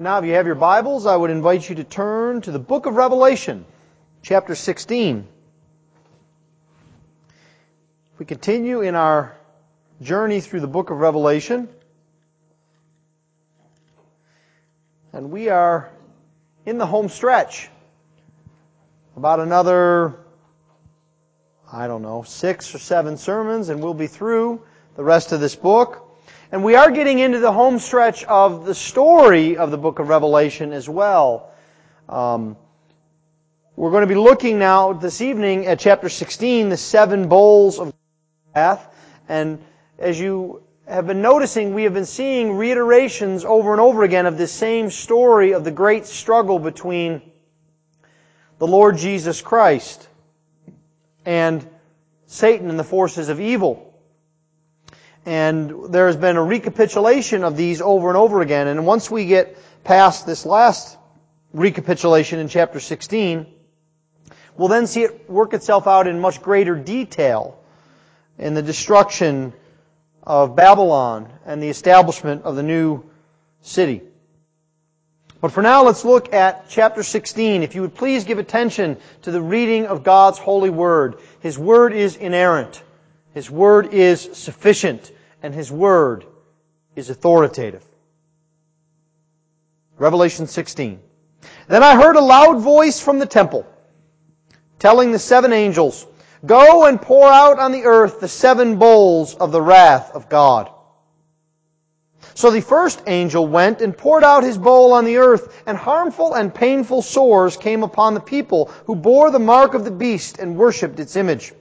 Now, if you have your Bibles, I would invite you to turn to the book of Revelation, chapter 16. We continue in our journey through the book of Revelation. And we are in the home stretch. About another, I don't know, six or seven sermons, and we'll be through the rest of this book. And we are getting into the home stretch of the story of the book of Revelation as well. Um, we're going to be looking now this evening at chapter 16, the seven bowls of wrath. And as you have been noticing, we have been seeing reiterations over and over again of this same story of the great struggle between the Lord Jesus Christ and Satan and the forces of evil. And there has been a recapitulation of these over and over again. And once we get past this last recapitulation in chapter 16, we'll then see it work itself out in much greater detail in the destruction of Babylon and the establishment of the new city. But for now, let's look at chapter 16. If you would please give attention to the reading of God's holy word. His word is inerrant. His word is sufficient. And His word is authoritative. Revelation 16. Then I heard a loud voice from the temple telling the seven angels, Go and pour out on the earth the seven bowls of the wrath of God. So the first angel went and poured out his bowl on the earth, and harmful and painful sores came upon the people who bore the mark of the beast and worshipped its image.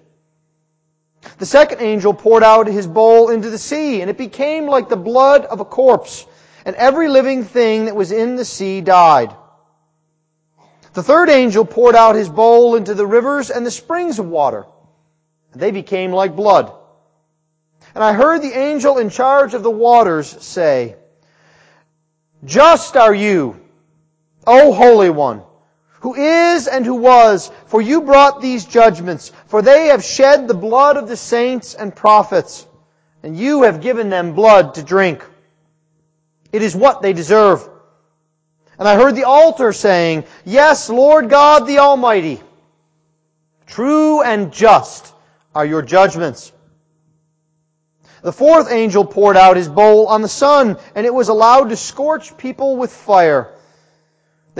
The second angel poured out his bowl into the sea, and it became like the blood of a corpse, and every living thing that was in the sea died. The third angel poured out his bowl into the rivers and the springs of water. And they became like blood. And I heard the angel in charge of the waters say, Just are you, O Holy One, who is and who was, for you brought these judgments, for they have shed the blood of the saints and prophets, and you have given them blood to drink. It is what they deserve. And I heard the altar saying, Yes, Lord God the Almighty, true and just are your judgments. The fourth angel poured out his bowl on the sun, and it was allowed to scorch people with fire.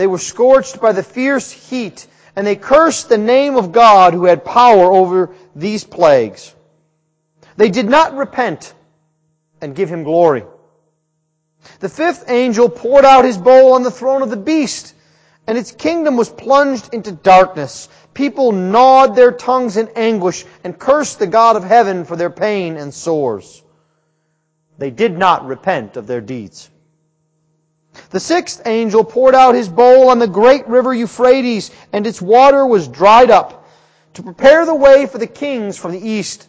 They were scorched by the fierce heat, and they cursed the name of God who had power over these plagues. They did not repent and give him glory. The fifth angel poured out his bowl on the throne of the beast, and its kingdom was plunged into darkness. People gnawed their tongues in anguish and cursed the God of heaven for their pain and sores. They did not repent of their deeds. The sixth angel poured out his bowl on the great river Euphrates, and its water was dried up, to prepare the way for the kings from the east.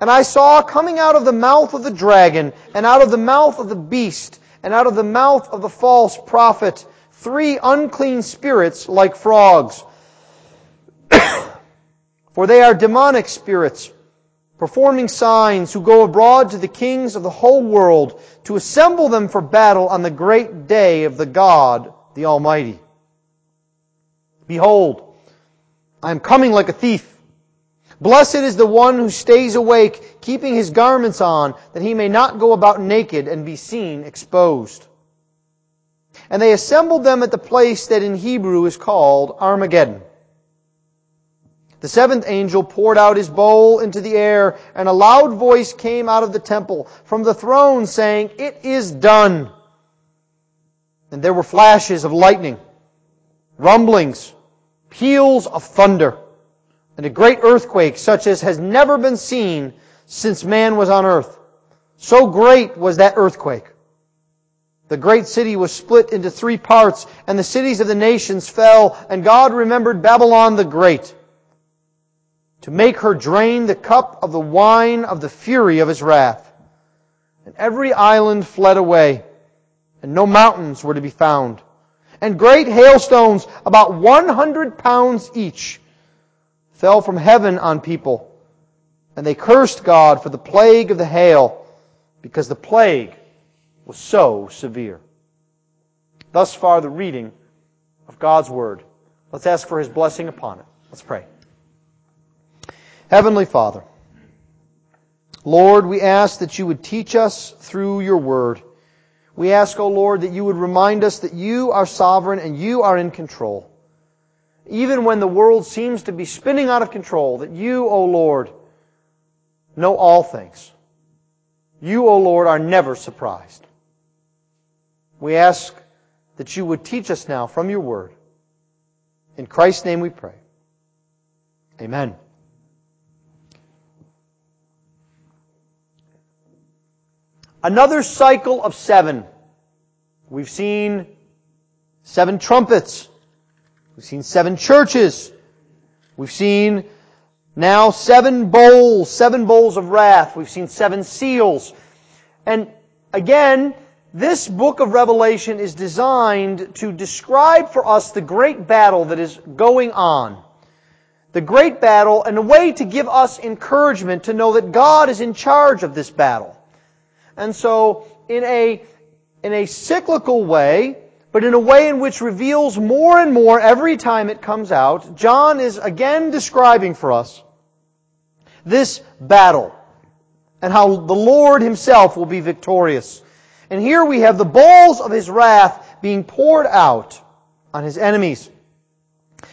And I saw coming out of the mouth of the dragon, and out of the mouth of the beast, and out of the mouth of the false prophet, three unclean spirits like frogs. For they are demonic spirits, performing signs, who go abroad to the kings of the whole world to assemble them for battle on the great day of the God, the Almighty. Behold, I am coming like a thief. Blessed is the one who stays awake, keeping his garments on, that he may not go about naked and be seen exposed. And they assembled them at the place that in Hebrew is called Armageddon. The seventh angel poured out his bowl into the air, and a loud voice came out of the temple from the throne saying, It is done. And there were flashes of lightning, rumblings, peals of thunder and a great earthquake such as has never been seen since man was on earth. So great was that earthquake. The great city was split into three parts, and the cities of the nations fell, and God remembered Babylon the Great to make her drain the cup of the wine of the fury of his wrath. And every island fled away, and no mountains were to be found. And great hailstones, about 100 pounds each, fell from heaven on people, and they cursed God for the plague of the hail, because the plague was so severe. thus far the reading of God's Word. Let's ask for His blessing upon it. Let's pray. Heavenly Father, Lord, we ask that you would teach us through your Word. We ask, O oh Lord, that you would remind us that you are sovereign and you are in control. Even when the world seems to be spinning out of control, that you, O oh Lord, know all things. You, O Lord, are never surprised. We ask that you would teach us now from your word. In Christ's name we pray. Amen. Another cycle of seven. We've seen seven trumpets. We've seen seven churches. We've seen now seven bowls, seven bowls of wrath. We've seen seven seals. And again, this book of Revelation is designed to describe for us the great battle that is going on. The great battle and a way to give us encouragement to know that God is in charge of this battle. And so, in a, in a cyclical way, but in a way in which reveals more and more every time it comes out, John is again describing for us this battle and how the Lord himself will be victorious. And here we have the bowls of his wrath being poured out on his enemies.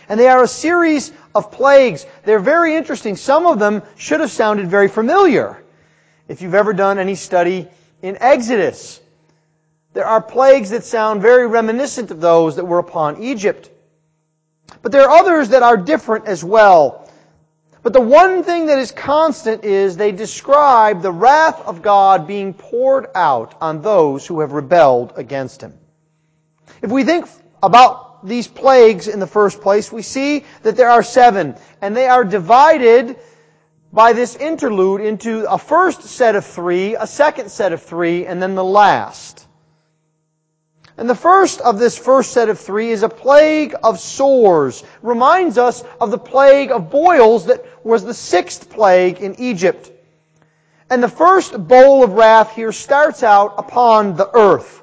And they are a series of plagues. They're very interesting. Some of them should have sounded very familiar. If you've ever done any study in Exodus, there are plagues that sound very reminiscent of those that were upon Egypt. But there are others that are different as well. But the one thing that is constant is they describe the wrath of God being poured out on those who have rebelled against Him. If we think about these plagues in the first place, we see that there are seven, and they are divided by this interlude into a first set of three, a second set of three, and then the last. And the first of this first set of three is a plague of sores. Reminds us of the plague of boils that was the sixth plague in Egypt. And the first bowl of wrath here starts out upon the earth.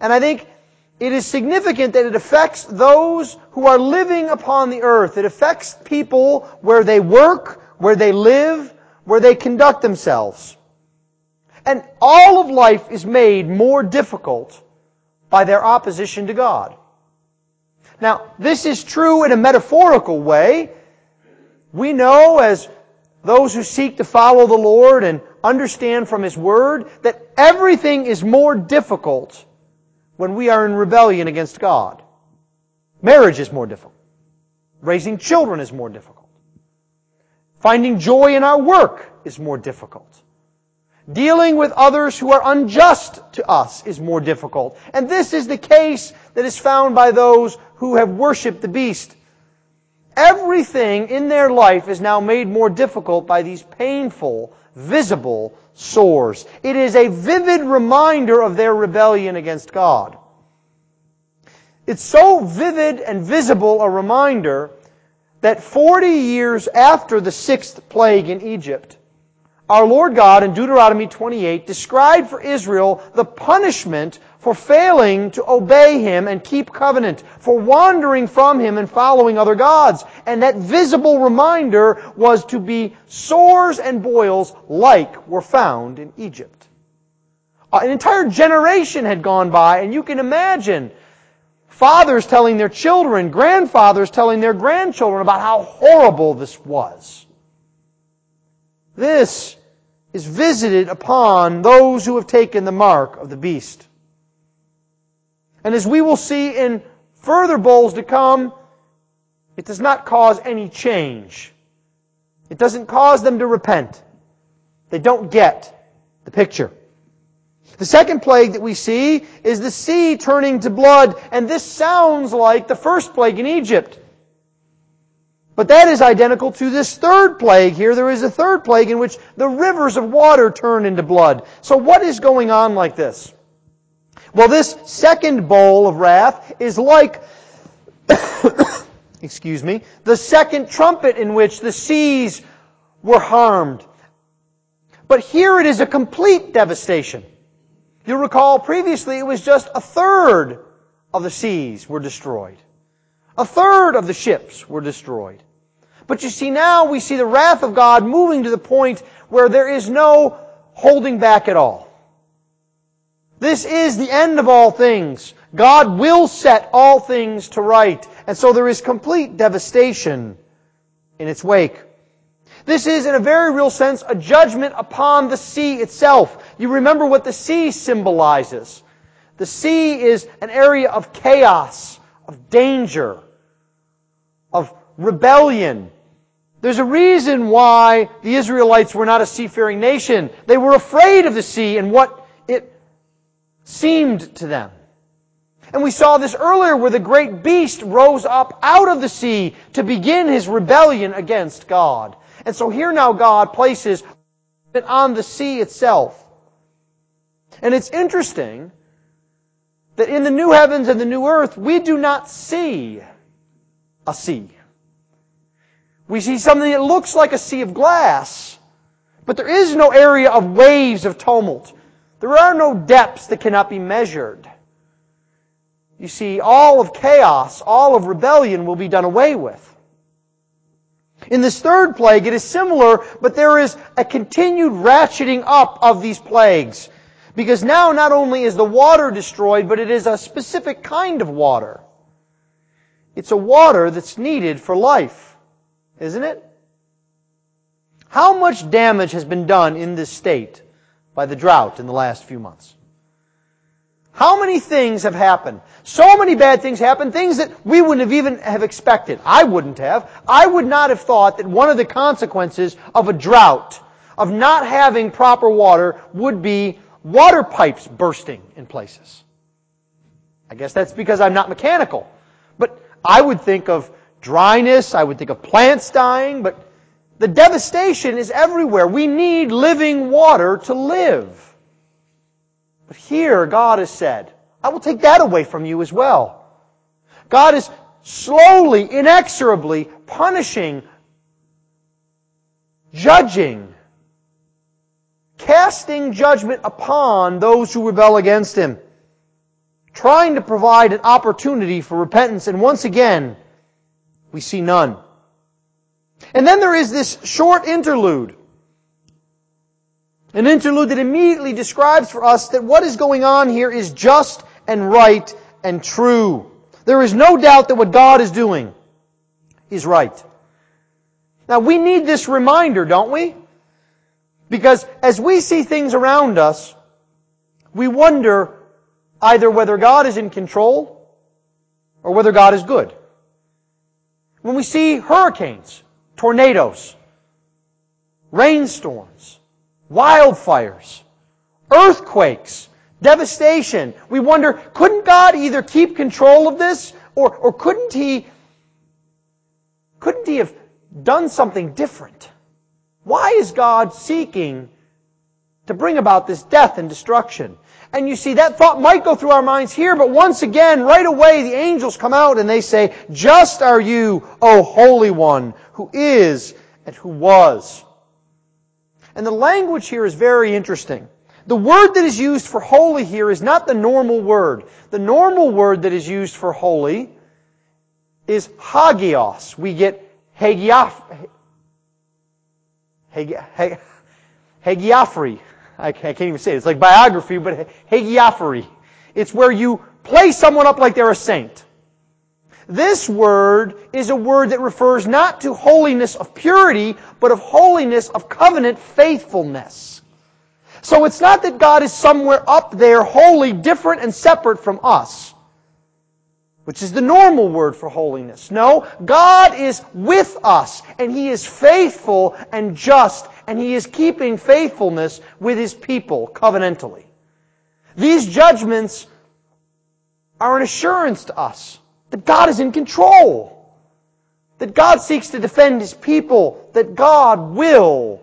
And I think it is significant that it affects those who are living upon the earth. It affects people where they work, where they live, where they conduct themselves. And all of life is made more difficult by their opposition to God. Now, this is true in a metaphorical way. We know as those who seek to follow the Lord and understand from His Word that everything is more difficult when we are in rebellion against God. Marriage is more difficult. Raising children is more difficult. Finding joy in our work is more difficult. Dealing with others who are unjust to us is more difficult. And this is the case that is found by those who have worshiped the beast. Everything in their life is now made more difficult by these painful, visible sores. It is a vivid reminder of their rebellion against God. It's so vivid and visible a reminder that 40 years after the sixth plague in Egypt, our Lord God in Deuteronomy 28 described for Israel the punishment for failing to obey Him and keep covenant, for wandering from Him and following other gods. And that visible reminder was to be sores and boils like were found in Egypt. Uh, an entire generation had gone by, and you can imagine fathers telling their children, grandfathers telling their grandchildren about how horrible this was. This is visited upon those who have taken the mark of the beast. And as we will see in further bowls to come, it does not cause any change. It doesn't cause them to repent. They don't get the picture. The second plague that we see is the sea turning to blood, and this sounds like the first plague in Egypt. But that is identical to this third plague here. There is a third plague in which the rivers of water turn into blood. So what is going on like this? Well, this second bowl of wrath is like, excuse me, the second trumpet in which the seas were harmed. But here it is a complete devastation. You'll recall previously it was just a third of the seas were destroyed. A third of the ships were destroyed. But you see now we see the wrath of God moving to the point where there is no holding back at all. This is the end of all things. God will set all things to right. And so there is complete devastation in its wake. This is, in a very real sense, a judgment upon the sea itself. You remember what the sea symbolizes. The sea is an area of chaos, of danger, of rebellion. There's a reason why the Israelites were not a seafaring nation. They were afraid of the sea and what it seemed to them. And we saw this earlier where the great beast rose up out of the sea to begin his rebellion against God. And so here now God places it on the sea itself. And it's interesting that in the new heavens and the new earth, we do not see a sea. We see something that looks like a sea of glass, but there is no area of waves of tumult. There are no depths that cannot be measured. You see, all of chaos, all of rebellion will be done away with. In this third plague, it is similar, but there is a continued ratcheting up of these plagues. Because now not only is the water destroyed, but it is a specific kind of water. It's a water that's needed for life, isn't it? How much damage has been done in this state by the drought in the last few months? How many things have happened? So many bad things happened, things that we wouldn't have even have expected. I wouldn't have. I would not have thought that one of the consequences of a drought, of not having proper water, would be water pipes bursting in places. I guess that's because I'm not mechanical. But I would think of dryness, I would think of plants dying, but the devastation is everywhere. We need living water to live. But here, God has said, I will take that away from you as well. God is slowly, inexorably punishing, judging, casting judgment upon those who rebel against Him, trying to provide an opportunity for repentance, and once again, we see none. And then there is this short interlude an interlude that immediately describes for us that what is going on here is just and right and true. There is no doubt that what God is doing is right. Now we need this reminder, don't we? Because as we see things around us, we wonder either whether God is in control or whether God is good. When we see hurricanes, tornadoes, rainstorms, wildfires, earthquakes, devastation. We wonder, couldn't God either keep control of this or, or couldn't He, couldn't He have done something different? Why is God seeking to bring about this death and destruction? And you see, that thought might go through our minds here, but once again, right away, the angels come out and they say, Just are you, O Holy One, who is and who was. And the language here is very interesting. The word that is used for holy here is not the normal word. The normal word that is used for holy is hagios. We get hagioph, hagi, hagiophory. I can't even say it. It's like biography, but hagiophory. It's where you place someone up like they're a saint. This word is a word that refers not to holiness of purity, but of holiness of covenant faithfulness. So it's not that God is somewhere up there holy, different and separate from us, which is the normal word for holiness. No, God is with us, and He is faithful and just, and He is keeping faithfulness with His people covenantally. These judgments are an assurance to us that God is in control. That God seeks to defend His people. That God will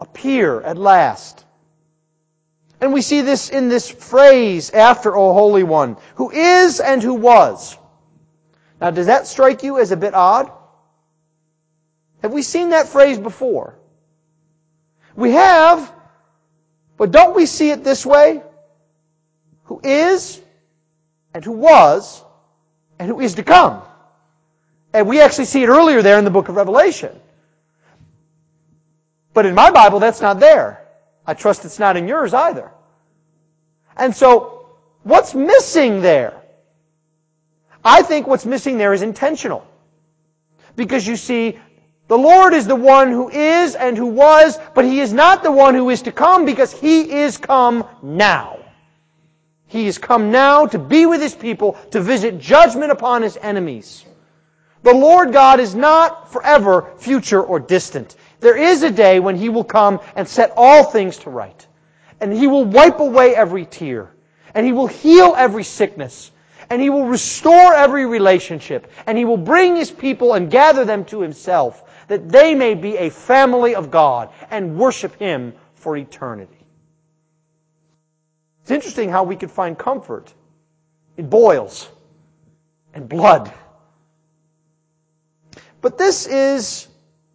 appear at last. And we see this in this phrase after, O Holy One, who is and who was. Now, does that strike you as a bit odd? Have we seen that phrase before? We have, but don't we see it this way? Who is and who was, and who is to come. And we actually see it earlier there in the book of Revelation. But in my Bible, that's not there. I trust it's not in yours either. And so, what's missing there? I think what's missing there is intentional. Because you see, the Lord is the one who is and who was, but He is not the one who is to come because He is come now. He is come now to be with His people, to visit judgment upon His enemies. The Lord God is not forever future or distant. There is a day when He will come and set all things to right. And He will wipe away every tear. And He will heal every sickness. And He will restore every relationship. And He will bring His people and gather them to Himself that they may be a family of God and worship Him for eternity. It's interesting how we could find comfort in boils and blood. But this is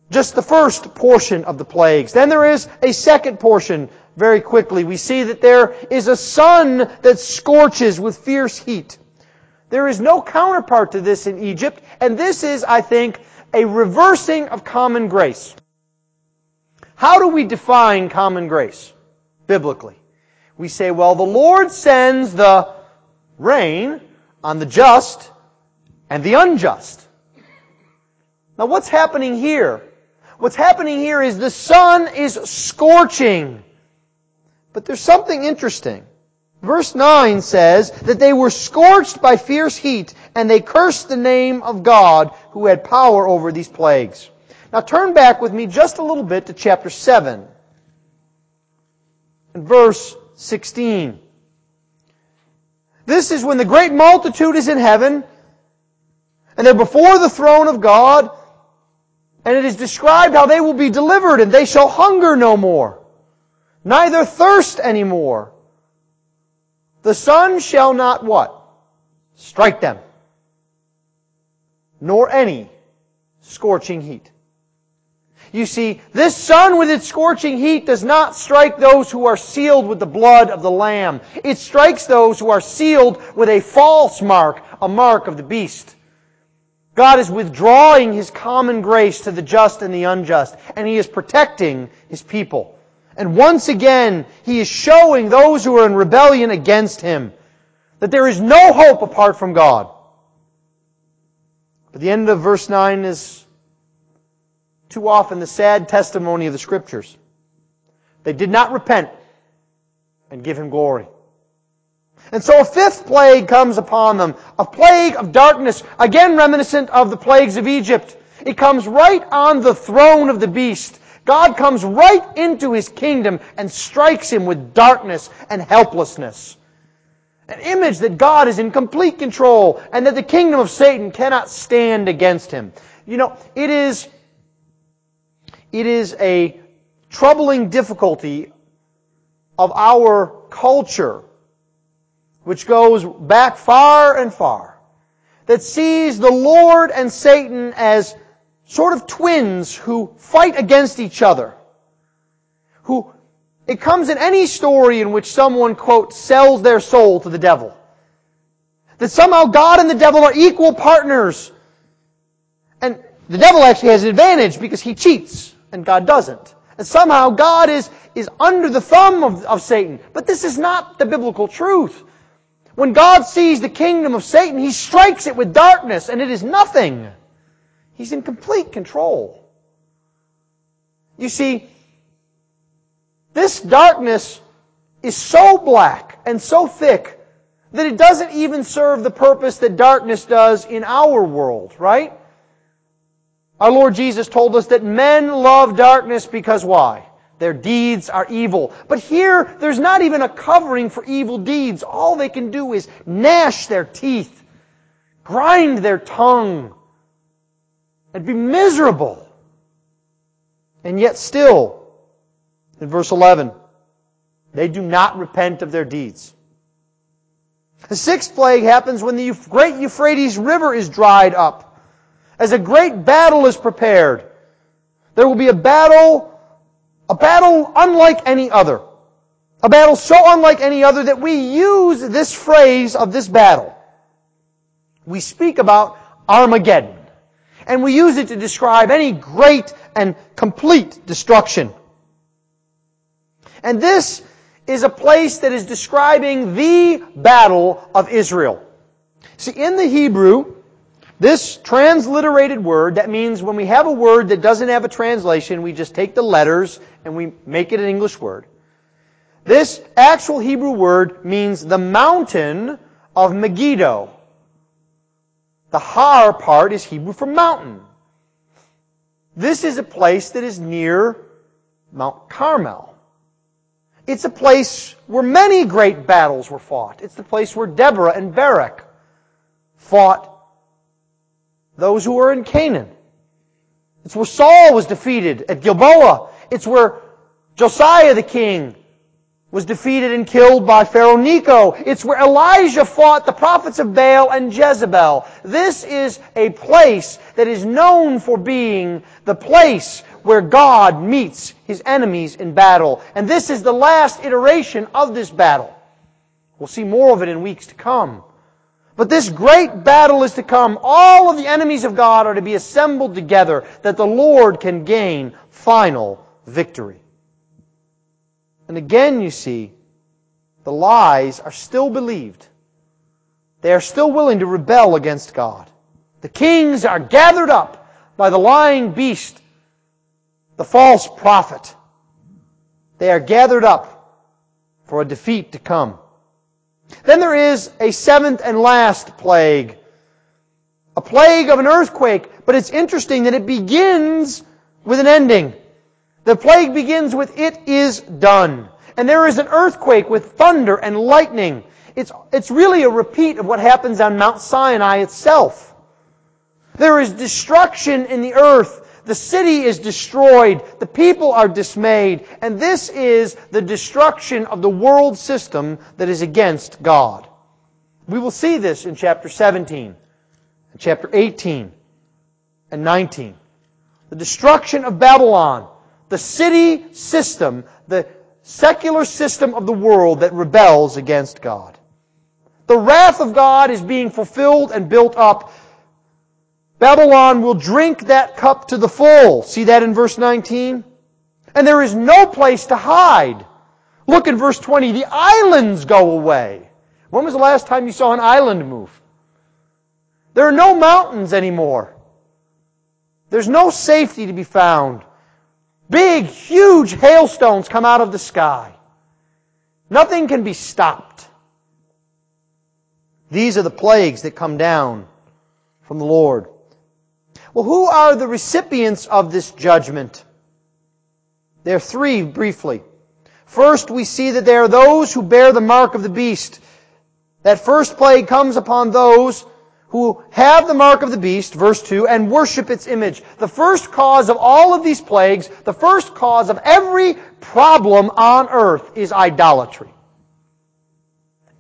just the first portion of the plagues. Then there is a second portion very quickly. We see that there is a sun that scorches with fierce heat. There is no counterpart to this in Egypt, and this is, I think, a reversing of common grace. How do we define common grace biblically? We say, well, the Lord sends the rain on the just and the unjust. Now what's happening here? What's happening here is the sun is scorching. But there's something interesting. Verse 9 says that they were scorched by fierce heat and they cursed the name of God who had power over these plagues. Now turn back with me just a little bit to chapter 7 and verse 16. This is when the great multitude is in heaven and they're before the throne of God and it is described how they will be delivered and they shall hunger no more, neither thirst anymore. The sun shall not what? Strike them. Nor any scorching heat. You see, this sun with its scorching heat does not strike those who are sealed with the blood of the Lamb. It strikes those who are sealed with a false mark, a mark of the beast. God is withdrawing His common grace to the just and the unjust, and He is protecting His people. And once again, he is showing those who are in rebellion against him that there is no hope apart from God. But the end of verse 9 is too often the sad testimony of the scriptures. They did not repent and give him glory. And so a fifth plague comes upon them, a plague of darkness, again reminiscent of the plagues of Egypt. It comes right on the throne of the beast. God comes right into his kingdom and strikes him with darkness and helplessness. An image that God is in complete control and that the kingdom of Satan cannot stand against him. You know, it is, it is a troubling difficulty of our culture, which goes back far and far, that sees the Lord and Satan as sort of twins who fight against each other. Who, it comes in any story in which someone, quote, sells their soul to the devil. That somehow God and the devil are equal partners. And the devil actually has an advantage because he cheats and God doesn't. And somehow God is, is under the thumb of, of Satan. But this is not the biblical truth. When God sees the kingdom of Satan, He strikes it with darkness and it is nothing. He's in complete control. You see, this darkness is so black and so thick that it doesn't even serve the purpose that darkness does in our world, right? Our Lord Jesus told us that men love darkness because why? Their deeds are evil. But here, there's not even a covering for evil deeds. All they can do is gnash their teeth, grind their tongue, and be miserable. And yet still, in verse 11, they do not repent of their deeds. The sixth plague happens when the great Euphrates River is dried up. As a great battle is prepared. There will be a battle, a battle unlike any other. A battle so unlike any other that we use this phrase of this battle. we speak about Armageddon. And we use it to describe any great and complete destruction. And this is a place that is describing the battle of Israel. See, in the Hebrew, this transliterated word, that means when we have a word that doesn't have a translation, we just take the letters and we make it an English word. This actual Hebrew word means the mountain of Megiddo. The Har part is Hebrew for mountain. This is a place that is near Mount Carmel. It's a place where many great battles were fought. It's the place where Deborah and Barak fought those who were in Canaan. It's where Saul was defeated at Gilboa. It's where Josiah the king was defeated and killed by Pharaoh Necho. It's where Elijah fought the prophets of Baal and Jezebel. This is a place that is known for being the place where God meets his enemies in battle. And this is the last iteration of this battle. We'll see more of it in weeks to come. But this great battle is to come. All of the enemies of God are to be assembled together that the Lord can gain final victory. And again, you see, the lies are still believed. They are still willing to rebel against God. The kings are gathered up by the lying beast, the false prophet. They are gathered up for a defeat to come. Then there is a seventh and last plague. A plague of an earthquake, but it's interesting that it begins with an ending. The plague begins with, it is done. And there is an earthquake with thunder and lightning. It's, it's really a repeat of what happens on Mount Sinai itself. There is destruction in the earth. The city is destroyed. The people are dismayed. And this is the destruction of the world system that is against God. We will see this in chapter 17, chapter 18, and 19. The destruction of Babylon, the city system, the secular system of the world that rebels against God. The wrath of God is being fulfilled and built up Babylon will drink that cup to the full. See that in verse 19? And there is no place to hide. Look in verse 20. The islands go away. When was the last time you saw an island move? There are no mountains anymore. There's no safety to be found. Big, huge hailstones come out of the sky. Nothing can be stopped. These are the plagues that come down from the Lord. Well, who are the recipients of this judgment? There are three briefly. First, we see that there are those who bear the mark of the beast. That first plague comes upon those who have the mark of the beast, verse 2, and worship its image. The first cause of all of these plagues, the first cause of every problem on earth is idolatry.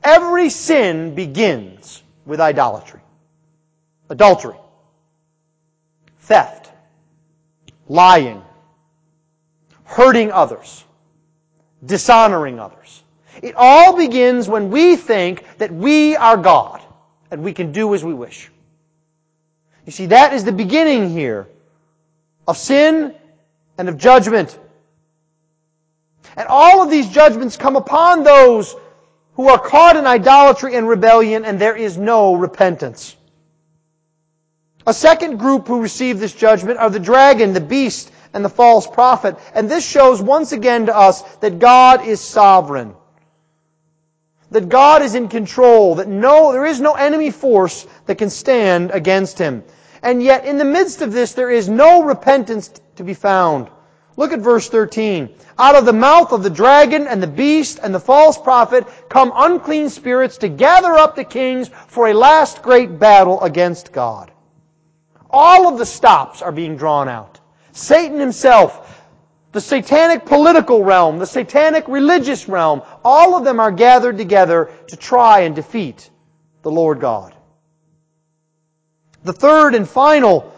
Every sin begins with idolatry. Adultery theft, lying, hurting others, dishonoring others. It all begins when we think that we are God and we can do as we wish. You see, that is the beginning here of sin and of judgment. And all of these judgments come upon those who are caught in idolatry and rebellion and there is no repentance. A second group who receive this judgment are the dragon, the beast, and the false prophet. And this shows once again to us that God is sovereign. That God is in control, that no, there is no enemy force that can stand against him. And yet, in the midst of this, there is no repentance to be found. Look at verse 13. Out of the mouth of the dragon and the beast and the false prophet come unclean spirits to gather up the kings for a last great battle against God. All of the stops are being drawn out. Satan himself, the satanic political realm, the satanic religious realm, all of them are gathered together to try and defeat the Lord God. The third and final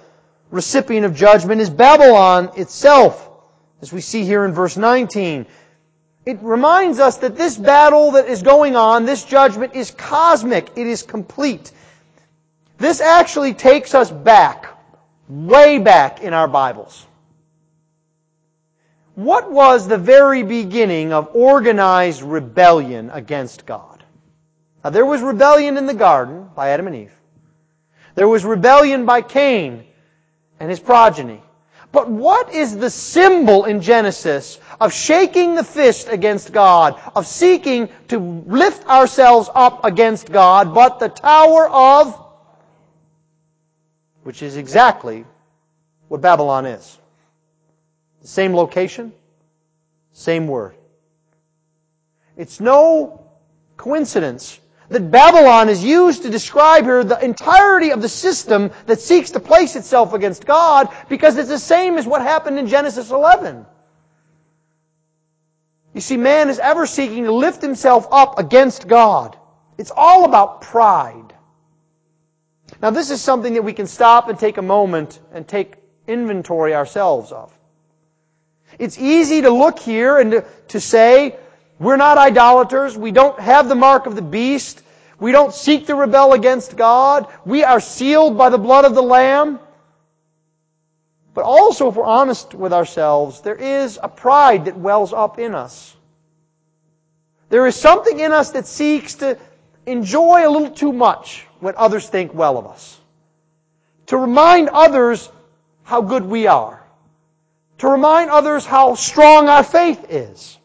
recipient of judgment is Babylon itself, as we see here in verse 19. It reminds us that this battle that is going on, this judgment is cosmic. It is complete. This actually takes us back, way back in our Bibles. What was the very beginning of organized rebellion against God? Now, there was rebellion in the garden by Adam and Eve. There was rebellion by Cain and his progeny. But what is the symbol in Genesis of shaking the fist against God, of seeking to lift ourselves up against God, but the Tower of, which is exactly what Babylon is. The same location, same word. It's no coincidence that Babylon is used to describe here the entirety of the system that seeks to place itself against God because it's the same as what happened in Genesis 11. You see, man is ever seeking to lift himself up against God. It's all about pride. Now this is something that we can stop and take a moment and take inventory ourselves of. It's easy to look here and to, to say, we're not idolaters. We don't have the mark of the beast. We don't seek to rebel against God. We are sealed by the blood of the Lamb. But also, if we're honest with ourselves, there is a pride that wells up in us. There is something in us that seeks to enjoy a little too much when others think well of us. To remind others how good we are. To remind others how strong our faith is.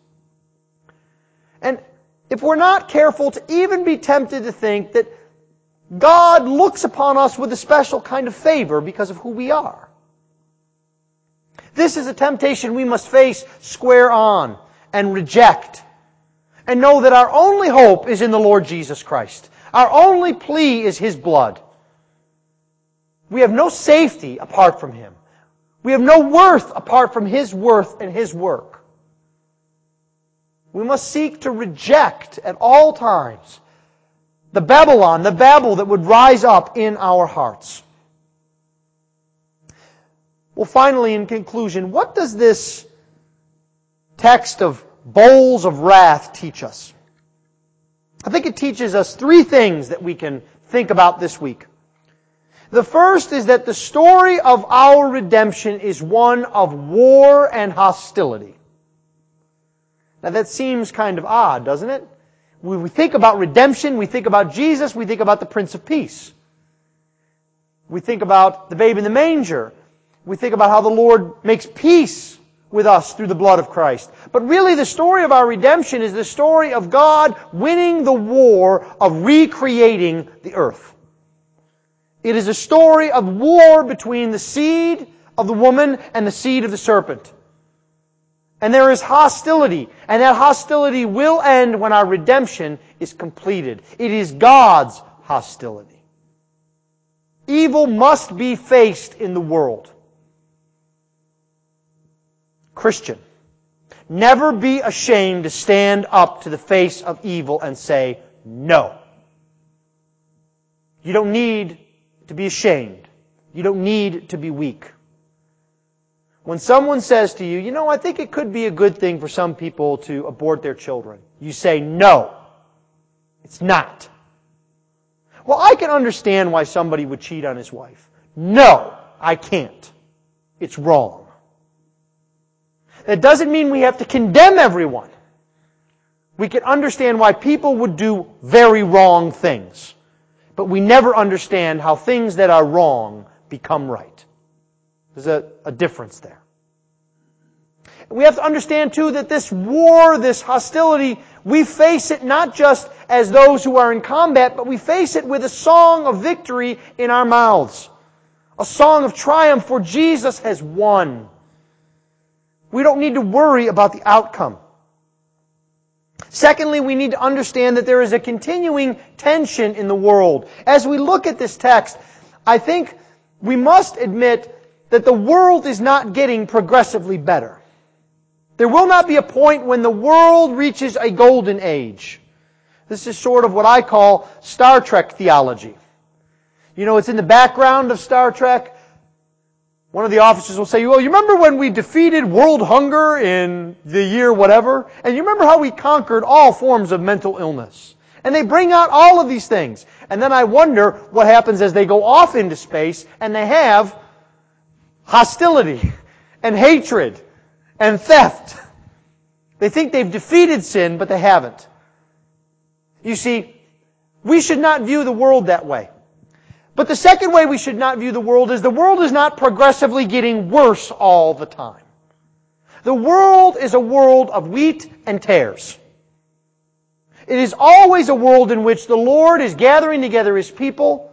And if we're not careful to even be tempted to think that God looks upon us with a special kind of favor because of who we are. This is a temptation we must face square on and reject. And know that our only hope is in the Lord Jesus Christ. Our only plea is His blood. We have no safety apart from Him. We have no worth apart from His worth and His work. We must seek to reject at all times the Babylon, the Babel that would rise up in our hearts. Well, finally, in conclusion, what does this text of bowls of wrath teach us? I think it teaches us three things that we can think about this week. The first is that the story of our redemption is one of war and hostility. Now that seems kind of odd, doesn't it? When we think about redemption, we think about Jesus, we think about the Prince of Peace. We think about the babe in the manger. We think about how the Lord makes peace with us through the blood of Christ. But really the story of our redemption is the story of God winning the war of recreating the earth. It is a story of war between the seed of the woman and the seed of the serpent. And there is hostility. And that hostility will end when our redemption is completed. It is God's hostility. Evil must be faced in the world. Christian, never be ashamed to stand up to the face of evil and say, no. You don't need to be ashamed. You don't need to be weak. When someone says to you, you know, I think it could be a good thing for some people to abort their children, you say, no, it's not. Well, I can understand why somebody would cheat on his wife. No, I can't. It's wrong. That doesn't mean we have to condemn everyone. We can understand why people would do very wrong things. But we never understand how things that are wrong become right. There's a, a difference there. We have to understand too that this war, this hostility, we face it not just as those who are in combat, but we face it with a song of victory in our mouths. A song of triumph for Jesus has won. We don't need to worry about the outcome. Secondly, we need to understand that there is a continuing tension in the world. As we look at this text, I think we must admit that the world is not getting progressively better. There will not be a point when the world reaches a golden age. This is sort of what I call Star Trek theology. You know, it's in the background of Star Trek. One of the officers will say, well, you remember when we defeated world hunger in the year whatever? And you remember how we conquered all forms of mental illness? And they bring out all of these things. And then I wonder what happens as they go off into space and they have hostility and hatred and theft. They think they've defeated sin, but they haven't. You see, we should not view the world that way. But the second way we should not view the world is the world is not progressively getting worse all the time. The world is a world of wheat and tares. It is always a world in which the Lord is gathering together His people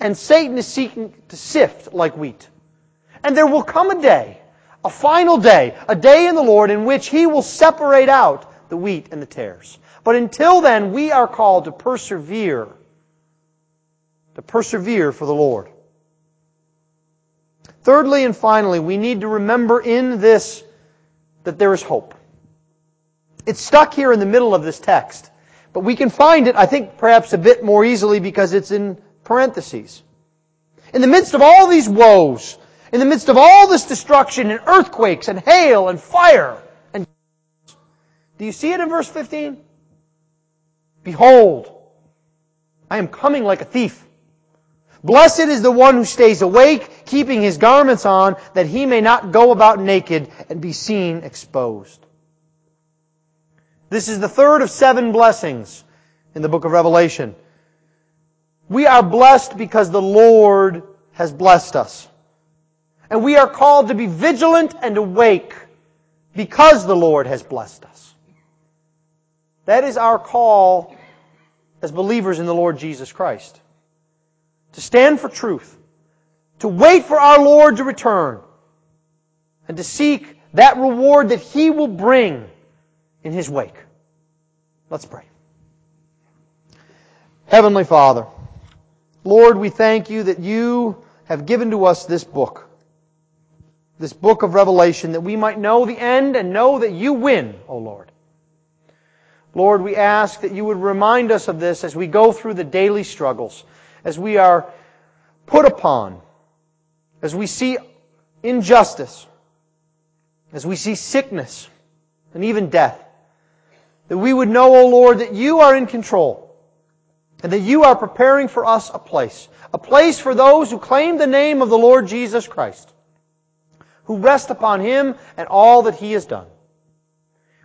and Satan is seeking to sift like wheat. And there will come a day, a final day, a day in the Lord in which He will separate out the wheat and the tares. But until then, we are called to persevere. To persevere for the Lord. Thirdly and finally, we need to remember in this that there is hope. It's stuck here in the middle of this text. But we can find it, I think, perhaps a bit more easily because it's in parentheses. In the midst of all these woes, in the midst of all this destruction and earthquakes and hail and fire and do you see it in verse 15? Behold, I am coming like a thief. Blessed is the one who stays awake, keeping his garments on, that he may not go about naked and be seen exposed. This is the third of seven blessings in the book of Revelation. We are blessed because the Lord has blessed us. And we are called to be vigilant and awake because the Lord has blessed us. That is our call as believers in the Lord Jesus Christ. To stand for truth. To wait for our Lord to return. And to seek that reward that He will bring in His wake. Let's pray. Heavenly Father, Lord, we thank you that you have given to us this book. This book of Revelation that we might know the end and know that you win, O Lord. Lord, we ask that you would remind us of this as we go through the daily struggles, as we are put upon, as we see injustice, as we see sickness and even death. That we would know, O Lord, that you are in control. And that you are preparing for us a place. A place for those who claim the name of the Lord Jesus Christ. Who rest upon Him and all that He has done.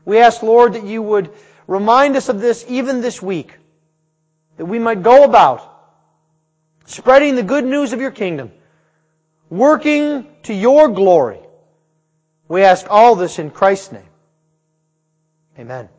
We ask, Lord, that you would remind us of this even this week. That we might go about spreading the good news of your kingdom. Working to your glory. We ask all this in Christ's name. Amen.